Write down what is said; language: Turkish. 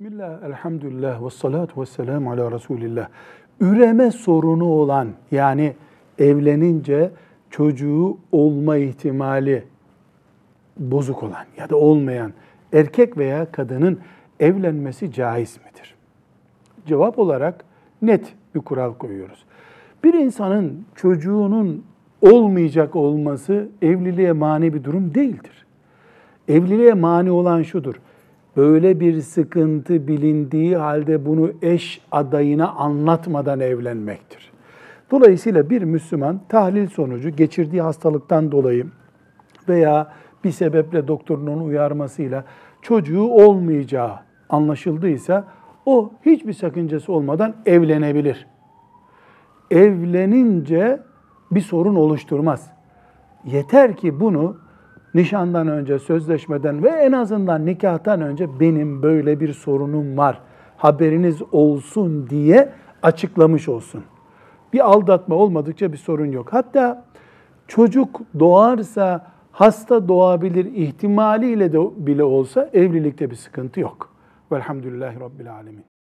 Bismillah, elhamdülillah, ve salatu ve selamu ala Resulillah. Üreme sorunu olan yani evlenince çocuğu olma ihtimali bozuk olan ya da olmayan erkek veya kadının evlenmesi caiz midir? Cevap olarak net bir kural koyuyoruz. Bir insanın çocuğunun olmayacak olması evliliğe mani bir durum değildir. Evliliğe mani olan şudur böyle bir sıkıntı bilindiği halde bunu eş adayına anlatmadan evlenmektir. Dolayısıyla bir Müslüman tahlil sonucu geçirdiği hastalıktan dolayı veya bir sebeple doktorun onu uyarmasıyla çocuğu olmayacağı anlaşıldıysa o hiçbir sakıncası olmadan evlenebilir. Evlenince bir sorun oluşturmaz. Yeter ki bunu nişandan önce, sözleşmeden ve en azından nikahtan önce benim böyle bir sorunum var. Haberiniz olsun diye açıklamış olsun. Bir aldatma olmadıkça bir sorun yok. Hatta çocuk doğarsa hasta doğabilir ihtimaliyle de bile olsa evlilikte bir sıkıntı yok. Velhamdülillahi Rabbil Alemin.